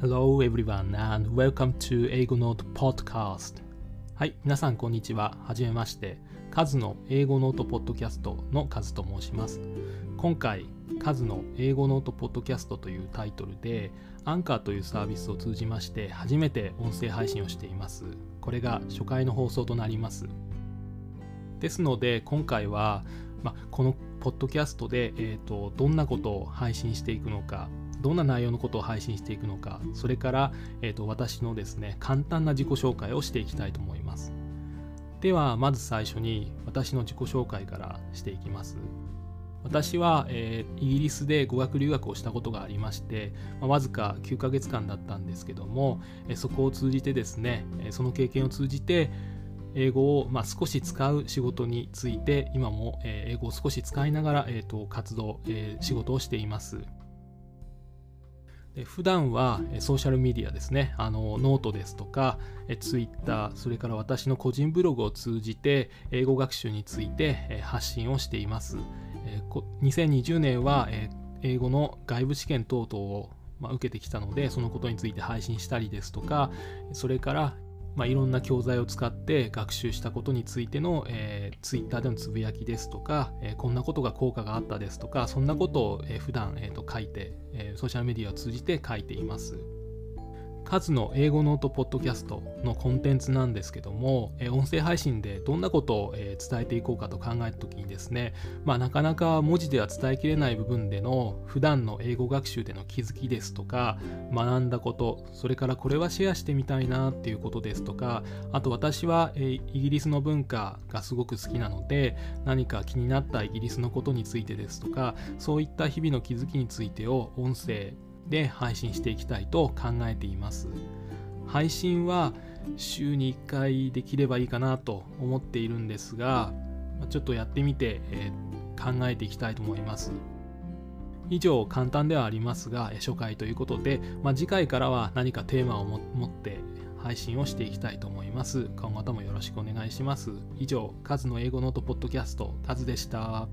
Hello everyone and welcome to 英語ノート Podcast. はい皆さんこんにちは。はじめまして。カズの英語ノートポッドキャストのカズと申します。今回カズの英語ノートポッドキャストというタイトルでアンカーというサービスを通じまして初めて音声配信をしています。これが初回の放送となります。ですので今回は、ま、このポッドキャストで、えーと、どんなことを配信していくのかどんな内容のことを配信していくのかそれから、えーと、私のですね簡単な自己紹介をしていきたいと思いますではまず最初に私の自己紹介からしていきます私は、えー、イギリスで語学留学をしたことがありまして、まあ、わずか9ヶ月間だったんですけども、えー、そこを通じてですね、えー、その経験を通じて英語を、まあ、少し使う仕事について今も、えー、英語を少し使いながら、えーと、活動、えー、仕事をしています。で普段はソーシャルメディアですね。あのノートですとかツイッターそれから私の個人ブログを通じて英語学習について発信をしています。2020年は英語の外部試験等々を受けてきたのでそのことについて配信したりですとかそれからまあ、いろんな教材を使って学習したことについての、えー、Twitter でのつぶやきですとか、えー、こんなことが効果があったですとかそんなことを、えー、普段、えー、と書いて、えー、ソーシャルメディアを通じて書いています。数の英語ノートポッドキャストのコンテンツなんですけども、音声配信でどんなことを、伝えていこうかと考えた時にですね、まあ、なかなか文字では伝えきれない部分での普段の英語学習での気づきですとか学んだことそれからこれはシェアしてみたいなっていうことですとかあと私は、イギリスの文化がすごく好きなので何か気になったイギリスのことについてですとかそういった日々の気づきについてを音声で配信していきたいと考えています。配信は週に1回できればいいかなと思っているんですがちょっとやってみて、えー、考えていきたいと思います。以上簡単ではありますが初回ということで、まあ、次回からは何かテーマを持って配信をしていきたいと思います。今後ともよろしくお願いします。以上カズの英語ノートポッドキャストカズでした。